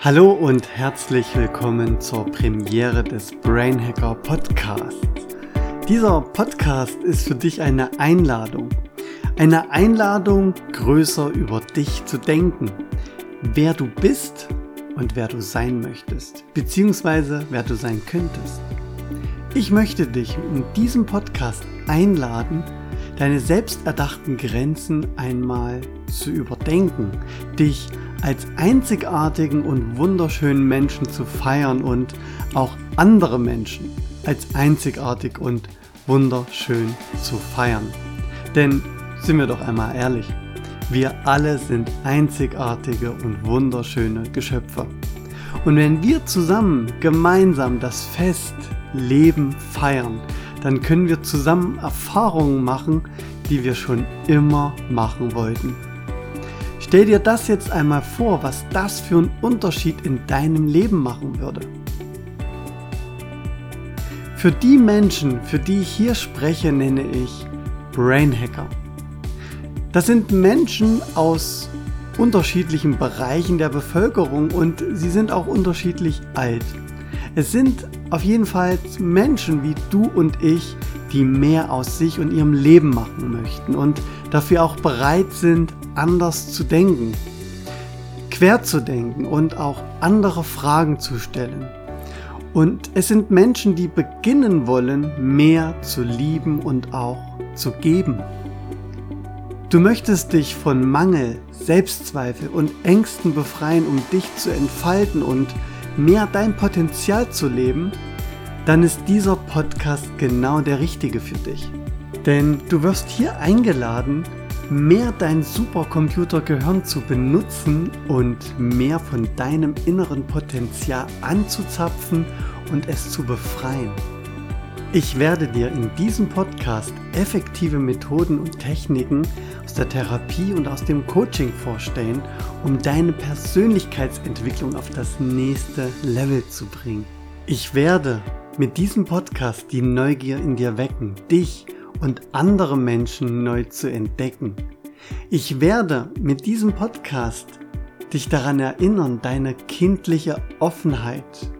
Hallo und herzlich willkommen zur Premiere des Brain Hacker Podcasts. Dieser Podcast ist für dich eine Einladung. Eine Einladung, größer über dich zu denken. Wer du bist und wer du sein möchtest, beziehungsweise wer du sein könntest. Ich möchte dich in diesem Podcast einladen, deine selbsterdachten Grenzen einmal zu überdenken, dich als einzigartigen und wunderschönen Menschen zu feiern und auch andere Menschen als einzigartig und wunderschön zu feiern. Denn sind wir doch einmal ehrlich, wir alle sind einzigartige und wunderschöne Geschöpfe. Und wenn wir zusammen gemeinsam das Fest Leben feiern, dann können wir zusammen Erfahrungen machen, die wir schon immer machen wollten. Stell dir das jetzt einmal vor, was das für einen Unterschied in deinem Leben machen würde. Für die Menschen, für die ich hier spreche, nenne ich Brain Hacker. Das sind Menschen aus unterschiedlichen Bereichen der Bevölkerung und sie sind auch unterschiedlich alt. Es sind auf jeden Fall Menschen wie du und ich, die mehr aus sich und ihrem Leben machen möchten und dafür auch bereit sind, anders zu denken, quer zu denken und auch andere Fragen zu stellen. Und es sind Menschen, die beginnen wollen, mehr zu lieben und auch zu geben. Du möchtest dich von Mangel, Selbstzweifel und Ängsten befreien, um dich zu entfalten und mehr dein Potenzial zu leben, dann ist dieser Podcast genau der richtige für dich. Denn du wirst hier eingeladen, mehr dein Supercomputer-Gehirn zu benutzen und mehr von deinem inneren Potenzial anzuzapfen und es zu befreien. Ich werde dir in diesem Podcast effektive Methoden und Techniken aus der Therapie und aus dem Coaching vorstellen, um deine Persönlichkeitsentwicklung auf das nächste Level zu bringen. Ich werde mit diesem Podcast die Neugier in dir wecken, dich und andere Menschen neu zu entdecken. Ich werde mit diesem Podcast dich daran erinnern, deine kindliche Offenheit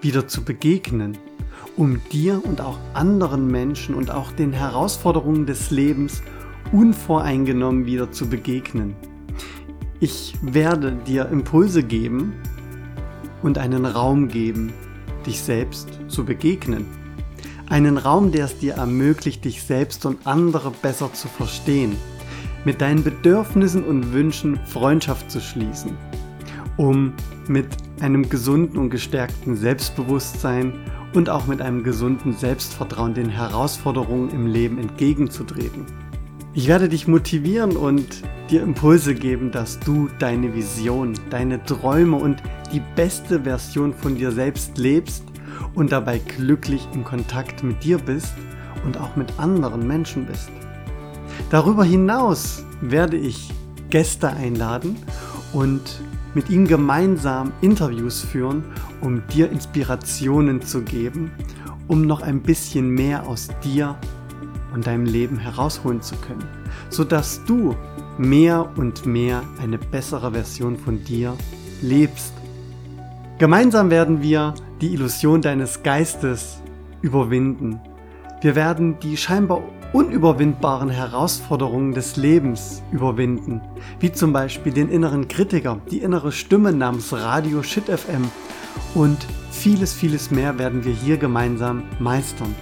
wieder zu begegnen, um dir und auch anderen Menschen und auch den Herausforderungen des Lebens unvoreingenommen wieder zu begegnen. Ich werde dir Impulse geben und einen Raum geben, dich selbst zu begegnen. Einen Raum, der es dir ermöglicht, dich selbst und andere besser zu verstehen. Mit deinen Bedürfnissen und Wünschen Freundschaft zu schließen. Um mit einem gesunden und gestärkten Selbstbewusstsein und auch mit einem gesunden Selbstvertrauen den Herausforderungen im Leben entgegenzutreten. Ich werde dich motivieren und dir Impulse geben, dass du deine Vision, deine Träume und die beste Version von dir selbst lebst und dabei glücklich in Kontakt mit dir bist und auch mit anderen Menschen bist. Darüber hinaus werde ich Gäste einladen und mit ihnen gemeinsam Interviews führen, um dir Inspirationen zu geben, um noch ein bisschen mehr aus dir und deinem Leben herausholen zu können, sodass du mehr und mehr eine bessere Version von dir lebst. Gemeinsam werden wir die Illusion deines Geistes überwinden. Wir werden die scheinbar unüberwindbaren Herausforderungen des Lebens überwinden, wie zum Beispiel den inneren Kritiker, die innere Stimme namens Radio Shit FM und vieles, vieles mehr werden wir hier gemeinsam meistern.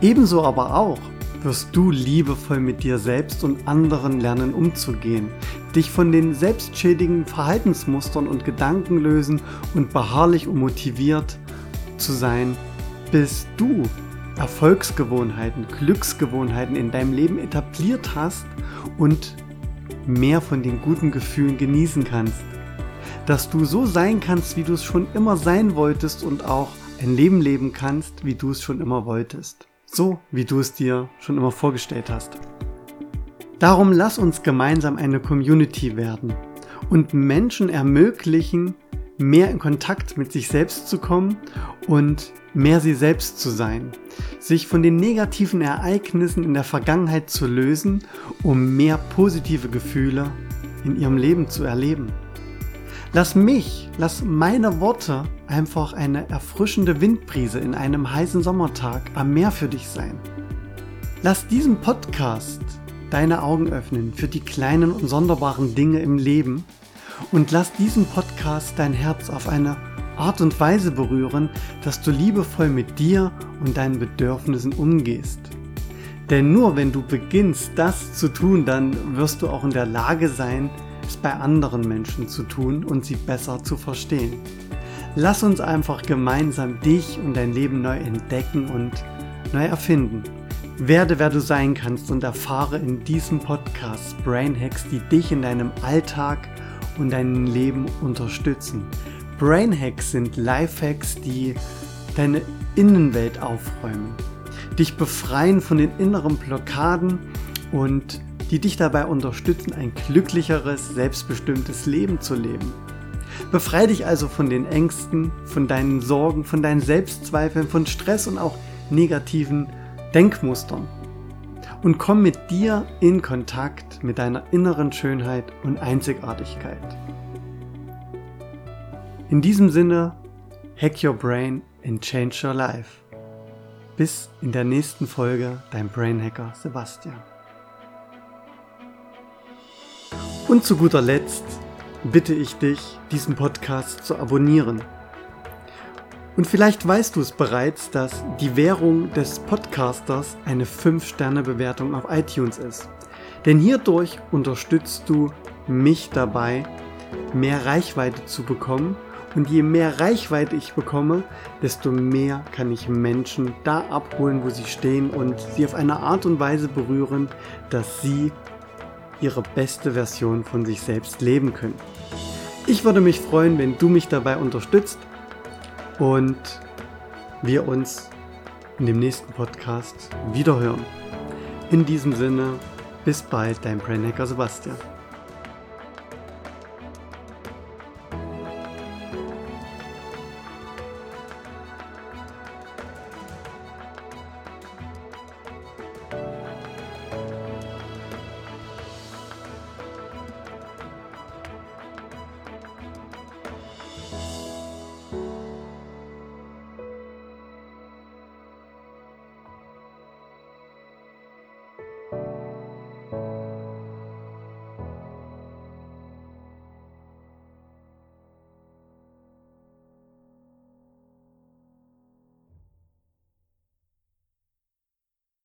Ebenso aber auch wirst du liebevoll mit dir selbst und anderen lernen umzugehen, dich von den selbstschädigenden Verhaltensmustern und Gedanken lösen und beharrlich und motiviert zu sein, bis du Erfolgsgewohnheiten, Glücksgewohnheiten in deinem Leben etabliert hast und mehr von den guten Gefühlen genießen kannst. Dass du so sein kannst, wie du es schon immer sein wolltest und auch ein Leben leben kannst, wie du es schon immer wolltest. So, wie du es dir schon immer vorgestellt hast. Darum lass uns gemeinsam eine Community werden und Menschen ermöglichen, mehr in Kontakt mit sich selbst zu kommen und mehr sie selbst zu sein, sich von den negativen Ereignissen in der Vergangenheit zu lösen, um mehr positive Gefühle in ihrem Leben zu erleben. Lass mich, lass meine Worte einfach eine erfrischende Windbrise in einem heißen Sommertag am Meer für dich sein. Lass diesen Podcast deine Augen öffnen für die kleinen und sonderbaren Dinge im Leben und lass diesen Podcast dein Herz auf eine Art und Weise berühren, dass du liebevoll mit dir und deinen Bedürfnissen umgehst. Denn nur wenn du beginnst, das zu tun, dann wirst du auch in der Lage sein, es bei anderen Menschen zu tun und sie besser zu verstehen. Lass uns einfach gemeinsam dich und dein Leben neu entdecken und neu erfinden. Werde, wer du sein kannst und erfahre in diesem Podcast Brain Hacks, die dich in deinem Alltag und deinem Leben unterstützen. Brain Hacks sind Lifehacks, die deine Innenwelt aufräumen, dich befreien von den inneren Blockaden und die dich dabei unterstützen, ein glücklicheres, selbstbestimmtes Leben zu leben. Befreie dich also von den Ängsten, von deinen Sorgen, von deinen Selbstzweifeln, von Stress und auch negativen Denkmustern. Und komm mit dir in Kontakt mit deiner inneren Schönheit und Einzigartigkeit. In diesem Sinne, hack your brain and change your life. Bis in der nächsten Folge, dein Brainhacker Sebastian. Und zu guter Letzt bitte ich dich, diesen Podcast zu abonnieren. Und vielleicht weißt du es bereits, dass die Währung des Podcasters eine 5-Sterne-Bewertung auf iTunes ist. Denn hierdurch unterstützt du mich dabei, mehr Reichweite zu bekommen und je mehr Reichweite ich bekomme, desto mehr kann ich Menschen da abholen, wo sie stehen und sie auf eine Art und Weise berühren, dass sie ihre beste Version von sich selbst leben können. Ich würde mich freuen, wenn du mich dabei unterstützt und wir uns in dem nächsten Podcast wiederhören. In diesem Sinne, bis bald, dein Brainhacker Sebastian.